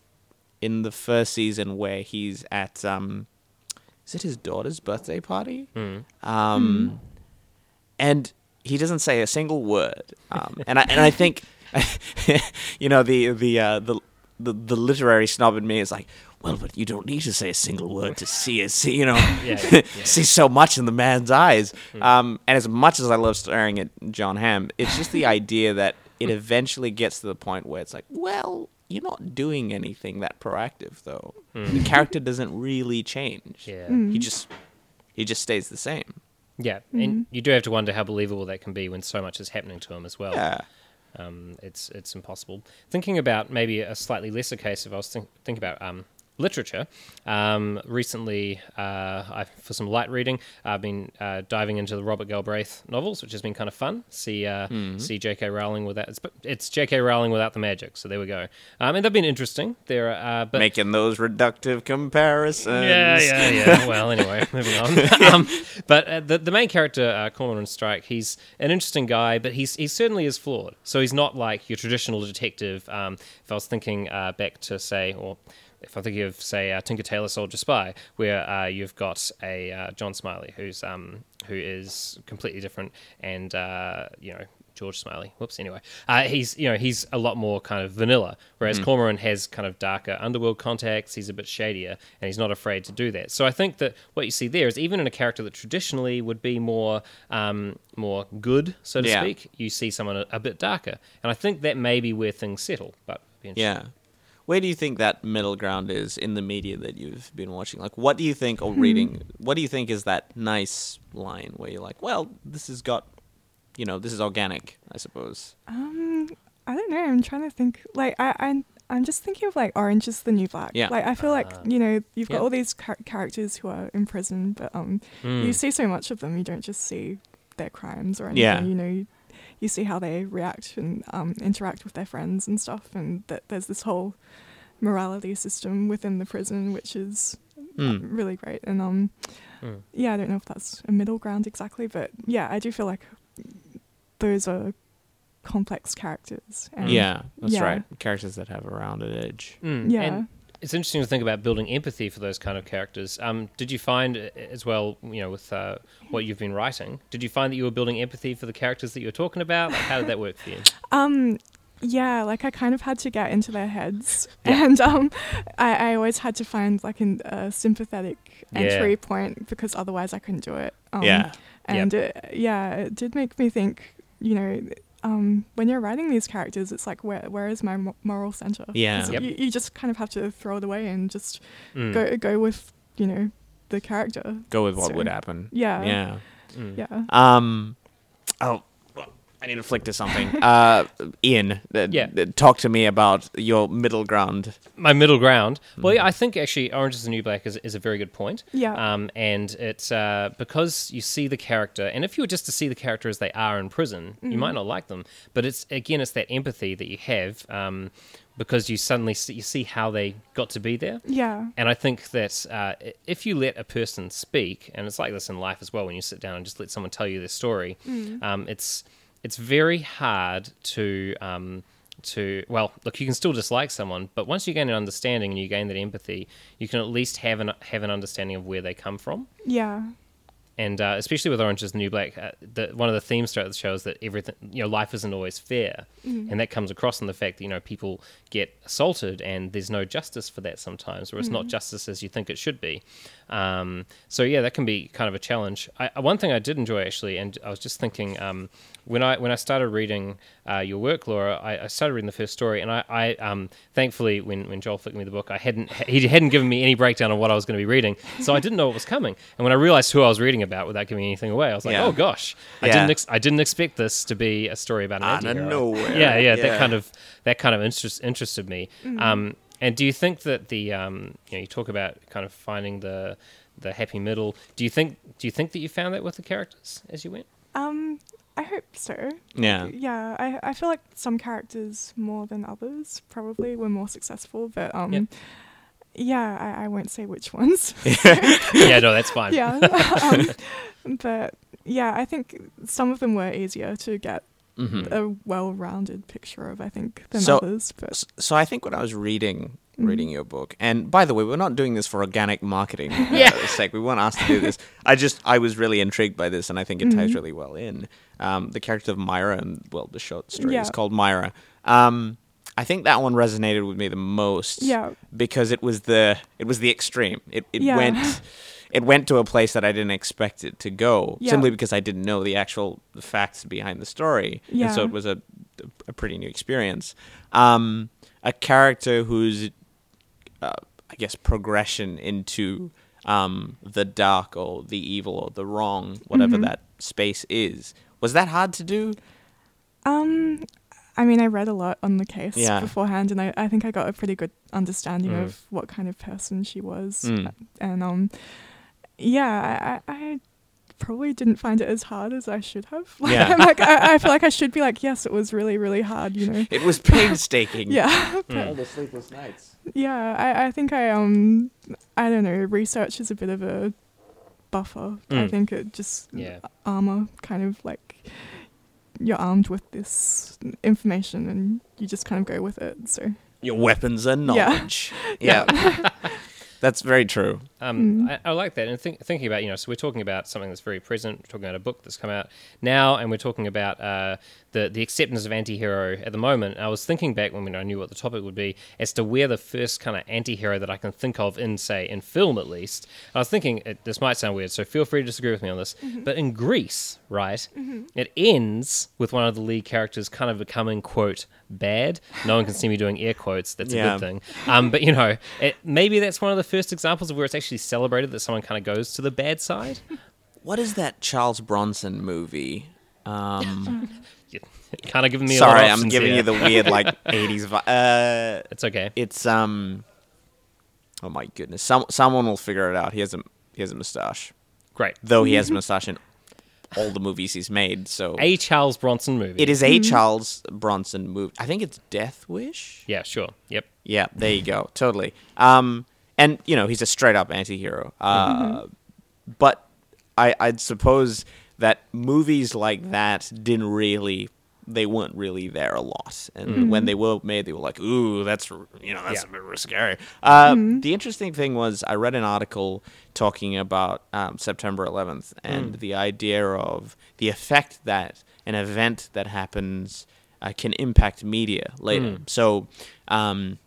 in the first season where he's at um is it his daughter's birthday party? Mm. Um and he doesn't say a single word, um, and I and I think, you know, the the uh, the the the literary snob in me is like, well, but you don't need to say a single word to see it. See, you know, Yeah, yeah, yeah. see so much in the man's eyes. Um, and as much as I love staring at Jon Hamm, it's just the idea that it eventually gets to the point where it's like, well, you're not doing anything that proactive, though. The character doesn't really change. Yeah. He just he just stays the same. Yeah, and you do have to wonder how believable that can be when so much is happening to him as well. Yeah. Um, it's it's impossible. Thinking about maybe a slightly lesser case, if I was think, thinking about um, literature, um, recently uh, I, for some light reading, I've been uh, diving into the Robert Galbraith novels, which has been kind of fun. See uh, see J.K. Rowling without it's, it's J.K. Rowling without the magic. So there we go. Um, and they've been interesting. They're uh, but Making those reductive comparisons. yeah, yeah, yeah. Well, anyway, moving on. um, but uh, the the main character, uh, Cormoran Strike, he's an interesting guy, but he's he certainly is flawed. So he's not like your traditional detective. Um, if I was thinking uh, back to say, or if I think of say uh, Tinker Tailor Soldier Spy, where uh, you've got a uh, John Smiley who's um, who is completely different, and uh, you know. George Smiley. Whoops. Anyway, uh, he's you know he's a lot more kind of vanilla, whereas Cormoran has kind of darker underworld contacts. He's a bit shadier, and he's not afraid to do that. So I think that what you see there is even in a character that traditionally would be more um, more good, so to Yeah. speak, you see someone a, a bit darker, and I think that may be where things settle. But. Yeah. Where do you think that middle ground is in the media that you've been watching? Like, what do you think, or reading, what do you think is that nice line where you're like, well, this has got, you know, this is organic, I suppose. Um, I don't know. I'm trying to think. Like, I, I, I'm just thinking of like Orange is the New Black. Yeah. Like, I feel like you know you've got Yeah. all these char- characters who are in prison, but um, you see so much of them. You don't just see their crimes or anything. Yeah. You know, you, you see how they react and um, interact with their friends and stuff, and that there's this whole morality system within the prison, which is Mm. really great. And um, Mm. yeah, I don't know if that's a middle ground exactly, but yeah, I do feel like those are complex characters. And Yeah, that's yeah. right. Characters that have a rounded edge. Mm, Yeah. and it's interesting to think about building empathy for those kind of characters. Um, did you find uh, as well, you know, with uh, what you've been writing, did you find that you were building empathy for the characters that you were talking about? Like, how did that work for you? Um, yeah, like I kind of had to get into their heads, Yeah. and um, I, I always had to find like an, a sympathetic Yeah. entry point because otherwise I couldn't do it. Um, yeah. and it, yeah, it did make me think. You know, um, when you're writing these characters, it's like where where is my moral center? Yeah. Yep. You, you just kind of have to throw it away and just Mm. go go with you know the character. Go with what So- would happen. Yeah. Yeah. Mm. Yeah. Um, oh, I need to flick to something. Uh, Ian, uh, Yeah. uh, talk to me about your middle ground. My middle ground. Well, yeah, I think actually Orange is the New Black is, is a very good point. Yeah. Um, and it's uh, because you see the character, and if you were just to see the character as they are in prison, you might not like them. But it's again, it's that empathy that you have um, because you suddenly see, you see how they got to be there. Yeah. And I think that uh, if you let a person speak, and it's like this in life as well, when you sit down and just let someone tell you their story, um, it's it's very hard to um, to well, look, you can still dislike someone, but once you gain an understanding and you gain that empathy, you can at least have an have an understanding of where they come from. Yeah. And uh, especially with Orange is the New Black, uh, the, one of the themes throughout the show is that everything, you know, life isn't always fair, and that comes across in the fact that you know people get assaulted and there's no justice for that sometimes, or it's not justice as you think it should be. Um, so yeah, that can be kind of a challenge. I, uh, one thing I did enjoy actually, and I was just thinking um, when I when I started reading uh, your work, Laura, I, I started reading the first story, and I, I um, thankfully when, when Joel flicked me the book, I hadn't he hadn't given me any breakdown on what I was going to be reading, so I didn't know what was coming. And when I realized who I was reading about without giving anything away, I was like, Yeah. oh gosh, I Yeah. didn't ex- I didn't expect this to be a story about an Out of anti-hero. nowhere. Yeah, yeah, Yeah. that kind of that kind of interest interested me. Um, and do you think that the um, you know you talk about kind of finding the the happy middle? Do you think do you think that you found that with the characters as you went? Um, I hope so. Yeah. Yeah, I, I feel like some characters more than others probably were more successful, but um, Yep. yeah, I, I won't say which ones. yeah, no, that's fine. yeah, um, but yeah, I think some of them were easier to get hmm a well-rounded picture of. I think than So- others, but So I think when I was reading reading your book. And by the way, we're not doing this for organic marketing uh, Yeah. sake. We weren't asked to do this. I just I was really intrigued by this, and I think it ties really well in. Um, the character of Myra, and well, the short story is called Myra. Um, I think that one resonated with me the most. Yeah. because it was the it was the extreme. It it Yeah. went. It went to a place that I didn't expect it to go, Yeah. simply because I didn't know the actual facts behind the story, and so it was a a pretty new experience. Um, a character whose, uh, I guess, progression into um, the dark or the evil or the wrong, whatever Mm-hmm. that space is, was that hard to do? Um, I mean, I read a lot on the case Yeah. beforehand, and I, I think I got a pretty good understanding Mm. of what kind of person she was. Mm. And um, yeah, I, I I probably didn't find it as hard as I should have. Like, Yeah. I'm like I, I feel like I should be like, yes, it was really, really hard, you know. It was painstaking. Yeah, All the sleepless nights. yeah. I, I think I um, I don't know. Research is a bit of a buffer. I Mm. think it just Yeah. armor kind of like you're armed with this information and you just kind of go with it. So Your weapons are Yeah. knowledge. Yeah. That's very true. Um, I, I like that. And think, thinking about, you know, so we're talking about something that's very present. We're talking about a book that's come out now, and we're talking about uh, the the acceptance of anti-hero at the moment. I was thinking back when I knew what the topic would be as to where the first kind of anti-hero that I can think of in, say, in film at least. I was thinking it, this might sound weird, so feel free to disagree with me on this. But in Grease, right, it ends with one of the lead characters kind of becoming quote bad. No one can see me doing air quotes. That's a good thing. Um, but you know, it, maybe that's one of the first examples of where it's actually celebrated that someone kind of goes to the bad side. What is that Charles Bronson movie? Um, kind of giving me. a lot of sorry, I'm giving here. you the weird like 80s. Vi- uh, It's okay. it's um. Oh my goodness! Some someone will figure it out. He has a he has a mustache, Great. though he has a mustache in all the movies he's made. So A Charles Bronson movie. it is a Charles Bronson movie. I think it's Death Wish. Yeah, sure. Yep. Yeah, there you go. Totally. Um, and you know he's a straight up anti-hero. Uh, but I I'd suppose that movies like that didn't really they weren't really there a lot, and when they were made, they were like, "Ooh, that's you know that's Yeah. a bit scary." Uh, The interesting thing was I read an article talking about um, September 11th and the idea of the effect that an event that happens uh, can impact media later. So. Um,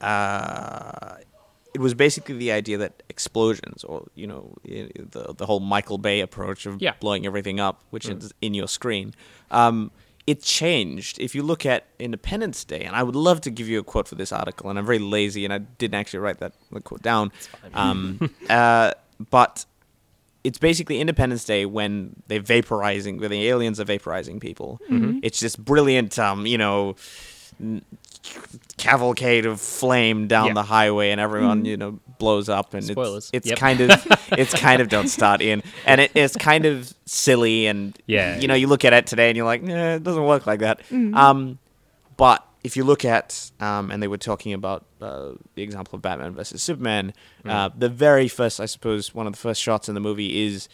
uh, it was basically the idea that explosions, or you know, the the whole Michael Bay approach of Yeah. blowing everything up, which is in your screen, um, it changed. If you look at Independence Day, and I would love to give you a quote for this article, and I'm very lazy, and I didn't actually write that quote down. Um, uh, but it's basically Independence Day when they're vaporizing, when the aliens are vaporizing people. It's this brilliant, um, you know, cavalcade of flame down Yeah. the highway, and everyone, you know, blows up, and Spoilers. it's it's Yep. kind of it's kind of don't start in, and it, it's kind of silly, and Yeah. you know, you look at it today, and you're like, nah, it doesn't work like that. Um, but if you look at, um, and they were talking about uh, the example of Batman versus Superman, uh, the very first, I suppose, one of the first shots in the movie is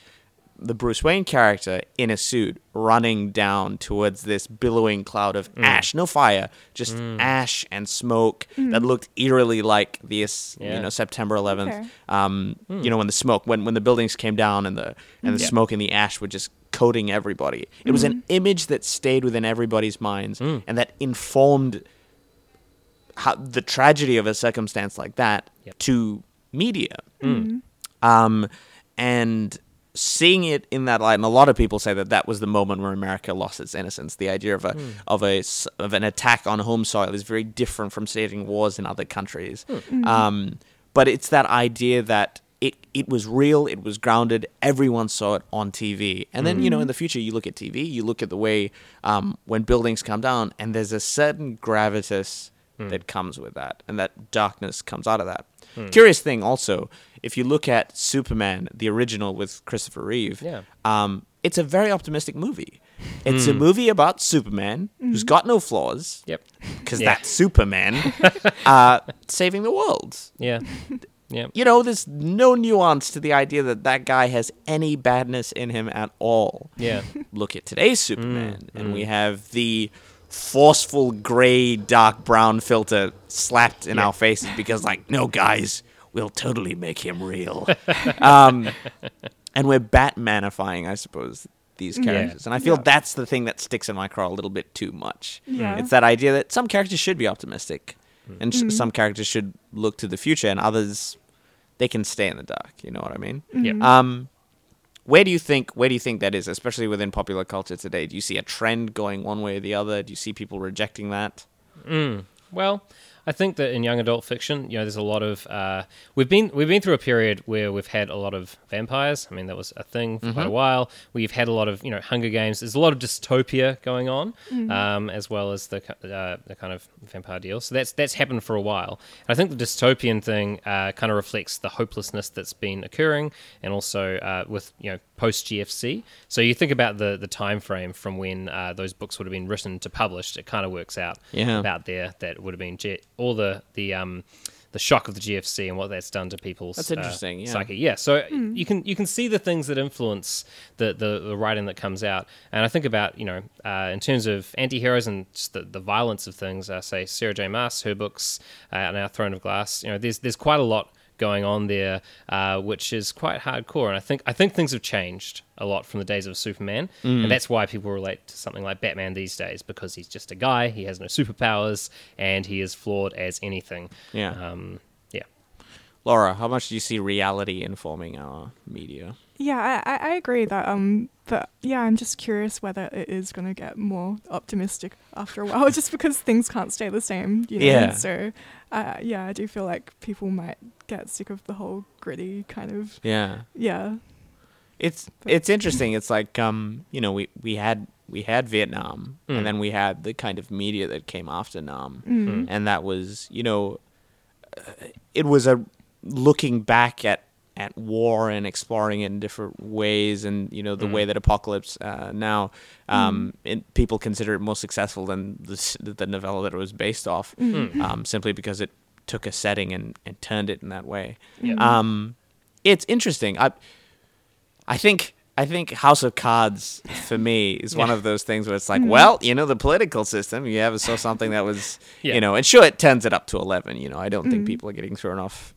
the Bruce Wayne character in a suit running down towards this billowing cloud of mm. ash, no fire, just mm. ash and smoke mm. that looked eerily like this, Yeah. you know, September 11th. Okay. Um, You know, when the smoke, when when the buildings came down and the and the Yeah. smoke and the ash were just coating everybody. It was an image that stayed within everybody's minds and that informed how, the tragedy of a circumstance like that Yep. to media. Um, and seeing it in that light, and a lot of people say that that was the moment where America lost its innocence. The idea of a hmm. of a s- of an attack on home soil is very different from staging wars in other countries. Hmm. Mm-hmm. Um, but it's that idea that it it was real, it was grounded. Everyone saw it on TV, and then you know hmm. in the future you look at TV, you look at the way um, when buildings come down, and there's a certain gravitas that comes with that, and that darkness comes out of that. Hmm. Curious thing also, if you look at Superman, the original with Christopher Reeve, Yeah. um, it's a very optimistic movie. It's a hmm. movie about Superman who's hmm. got no flaws, Yep. because Yeah. that's Superman, uh, saving the world. Yeah. Yeah. You know, there's no nuance to the idea that that guy has any badness in him at all. Yeah. Look at today's Superman, and we have the forceful gray dark brown filter slapped in Yeah. our faces because like no guys we'll totally make him real um and we're batmanifying i suppose these characters and i feel Yeah. that's the thing that sticks in my craw a little bit too much Yeah. it's that idea that some characters should be optimistic and Mm-hmm. some characters should look to the future and others they can stay in the dark you know what i mean Yep. um, where do you think where do you think that is, especially within popular culture today? Do you see a trend going one way or the other? Do you see people rejecting that? Hmm. Well, I think that in young adult fiction, you know, there's a lot of uh, we've been we've been through a period where we've had a lot of vampires. I mean, that was a thing for quite a while. We've had a lot of you know Hunger Games. There's a lot of dystopia going on, um, as well as the uh, the kind of vampire deal. So that's that's happened for a while. And I think the dystopian thing uh, kind of reflects the hopelessness that's been occurring, and also uh, with you know post GFC. So you think about the the time frame from when uh, those books would have been written to published. It kind of works out Yeah. about there that would have been G- all the the um the shock of the GFC and what that's done to people's That's uh, interesting, yeah. psyche. Yeah, so you can you can see the things that influence the, the, the writing that comes out, and I think about you know uh, in terms of anti-heroes and just the, the violence of things. Uh, say Sarah J. Maas, her books, uh, and our Throne of Glass. You know, there's there's quite a lot going on there, uh, which is quite hardcore. And I think I think things have changed a lot from the days of Superman, Mm. and that's why people relate to something like Batman these days because he's just a guy, he has no superpowers, and he is flawed as anything. Yeah. Um, yeah. Laura, how much do you see reality informing our media? Yeah, I, I I agree that um but yeah, I'm just curious whether it is gonna get more optimistic after a while, just because things can't stay the same. You know? Yeah. So uh, yeah, I do feel like people might get sick of the whole gritty kind of Yeah. yeah. It's it's interesting. It's like um, you know, we, we had we had Vietnam Mm. and then we had the kind of media that came after Nam. Mm. and that was you know uh, it was a looking back at at war and exploring it in different ways and you know the way that apocalypse uh, now um it, people consider it more successful than the, the novella that it was based off um, simply because it took a setting and, and turned it in that way Yeah. um it's interesting i i think I think House of Cards for me is one of those things where it's like, well, you know, the political system. You ever saw something that was, Yeah. you know, and sure, it turns it up to eleven. You know, I don't think people are getting thrown off.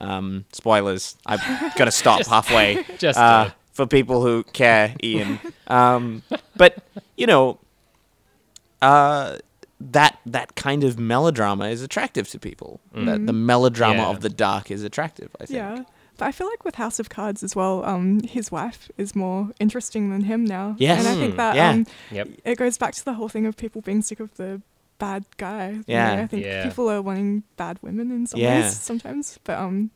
Um, spoilers. I've got to stop halfway. just, uh, for people who care, Ian. Um, but you know, uh, that that kind of melodrama is attractive to people. That the melodrama Yeah. of the dark is attractive. I think. Yeah. But I feel like with House of Cards as well, um, his wife is more interesting than him now. Yes. And I Mm. think that Yeah. um, Yep. it goes back to the whole thing of people being sick of the bad guy. Yeah. know? I think Yeah. people are wanting bad women in some Yeah. ways sometimes. But um,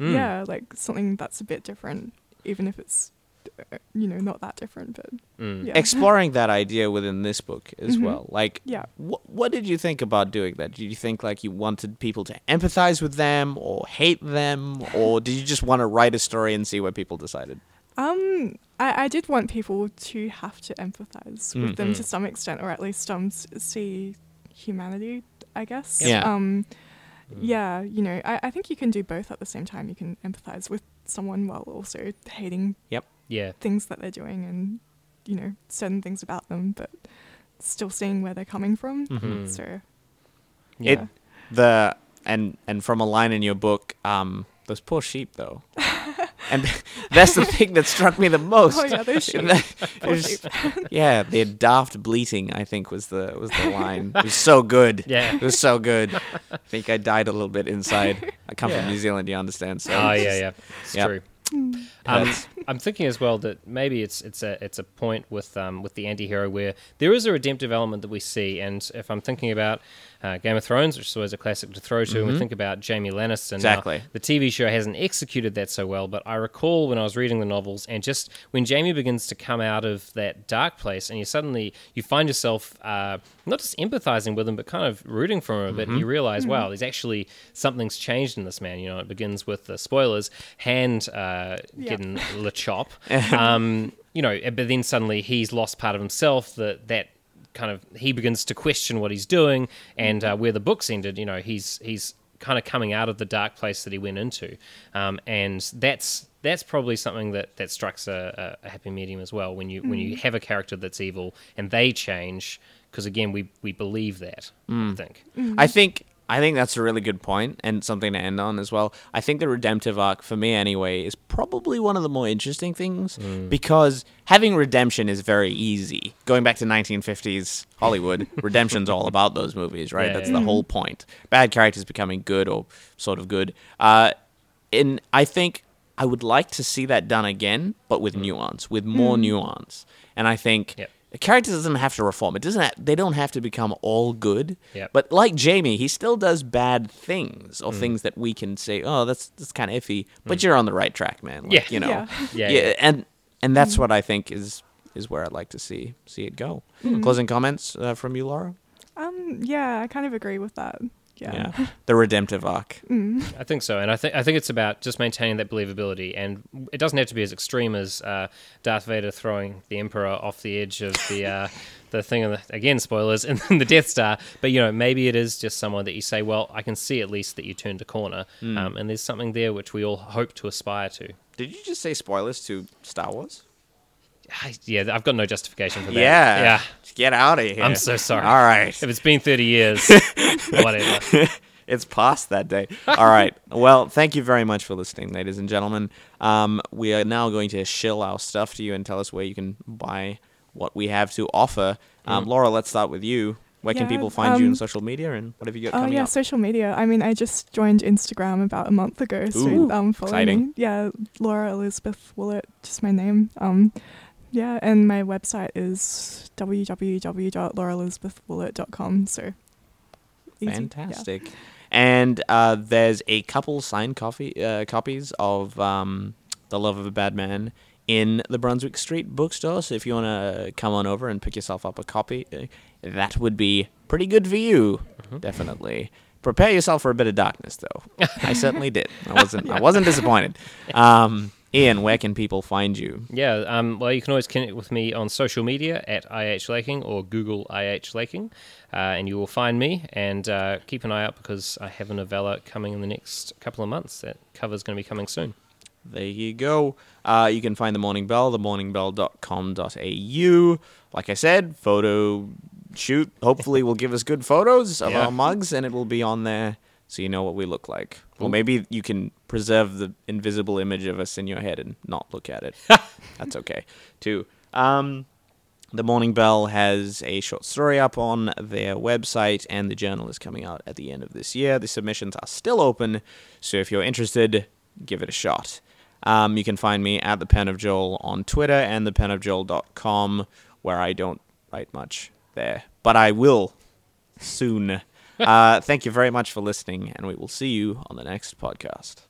Mm. yeah, like something that's a bit different, even if it's, uh, you know, not that different. But Mm. yeah. Exploring that idea within this book as Mhm. well. Like, Yeah. wh- what did you think about doing that? Did you think like you wanted people to empathize with them or hate them, or did you just want to write a story and see what people decided? Um, I, I did want people to have to empathize with them Mhm. to some extent, or at least um see humanity. I guess. Yeah. Um, Mm. yeah. You know, I, I think you can do both at the same time. You can empathize with someone while also hating yep. Yeah. things that they're doing and you know certain things about them, but still seeing where they're coming from. Mhm. So Yeah. It the and and from a line in your book, um, those poor sheep though. and that's the thing that struck me the most. oh yeah, those sheep. It was- sheep. yeah, their daft bleating, I think was the was the line. It was so good. Yeah. It was so good. I think I died a little bit inside. I come Yeah. from New Zealand, you understand? So Oh yeah, yeah, it's Yep. true. Hmm. Um, I'm thinking as well that maybe it's it's a it's a point with um, with the anti-hero where there is a redemptive element that we see, and if I'm thinking about uh, Game of Thrones, which is always a classic to throw to, and we think about Jaime Lannister. now, Exactly. the TV show hasn't executed that so well, but I recall when I was reading the novels, and just when Jaime begins to come out of that dark place, and you suddenly you find yourself uh, not just empathizing with him, but kind of rooting for him a bit, and you realize, wow, there's actually something's changed in this man. You know, it begins with the spoilers, hand uh, Yeah. getting the chop. um, you know, but then suddenly he's lost part of himself. That that kind of he begins to question what he's doing, and uh, where the books ended. You know, he's he's kind of coming out of the dark place that he went into, um, and that's that's probably something that that strikes a, a, a happy medium as well. When you when you have a character that's evil and they change. because again, we we believe that. Mm. I think. I think I think that's a really good point and something to end on as well. I think the redemptive arc for me anyway is probably one of the more interesting things mm. because having redemption is very easy. Going back to 1950s Hollywood, redemption's all about those movies, right? Yeah, that's yeah, the whole point. Bad characters becoming good or sort of good. Uh and I think I would like to see that done again, but with mm. nuance, with more mm. nuance. And I think Yep. A character doesn't have to reform. It doesn't. Have, they don't have to become all good. Yep. But like Jaime, he still does bad things or things that we can say, oh, that's that's kind of iffy. But you're on the right track, man. Like, Yeah. You know. Yeah. Yeah, yeah. And and that's what I think is is where I'd like to see see it go. Closing comments uh, from you, Laura. Um, yeah, I kind of agree with that. Yeah. The redemptive arc. I think so, and I think I think it's about just maintaining that believability, and it doesn't have to be as extreme as uh, Darth Vader throwing the Emperor off the edge of the uh, the thing. The, again, spoilers, and then the Death Star. But you know, maybe it is just someone that you say, well, I can see at least that you turned a corner, um, and there's something there which we all hope to aspire to. Did you just say spoilers to Star Wars? I, yeah, I've got no justification for that. Yeah. yeah. Get out of here. I'm so sorry. All right. If it's been 30 years, whatever. it's past that day. All right. Well, thank you very much for listening, ladies and gentlemen. Um, we are now going to shill our stuff to you and tell us where you can buy what we have to offer. Um, Laura, let's start with you. Where can Yeah, people find you in um, social media and what have you got Oh coming yeah, up? social media. I mean, I just joined Instagram about a month ago, so Ooh, um, follow exciting. me. Yeah, Laura Elizabeth Woollett, just my name. Um, yeah, and my website is www.lauraelizabethwoollett.com. So easy. Yeah. Fantastic. And uh, there's a couple signed coffee, uh, copies of um, The Love of a Bad Man in the Brunswick Street bookstore. So if you want to come on over and pick yourself up a copy, uh, that would be pretty good for you. Definitely. Prepare yourself for a bit of darkness, though. I certainly did. I wasn't. I wasn't disappointed. Um, Ian, where can people find you? Yeah, um, well, you can always connect with me on social media at IH Laking or Google IH Laking, uh, and you will find me. And uh, keep an eye out because I have a novella coming in the next couple of months. That cover's going to be coming soon. There you go. Uh, you can find the Morning Bell, themorningbell.com.au. Like I said, photo shoot hopefully will give us good photos of Yeah. our mugs, and it will be on there so you know what we look like. Well, maybe you can preserve the invisible image of us in your head and not look at it. That's okay, too. Um, the Morning Bell has a short story up on their website, and the journal is coming out at the end of this year. The submissions are still open, so if you're interested, give it a shot. Um, you can find me at the Pen of Joel on Twitter and thepenofjoel.com, where I don't write much there, but I will soon. Uh, thank you very much for listening, and we will see you on the next podcast.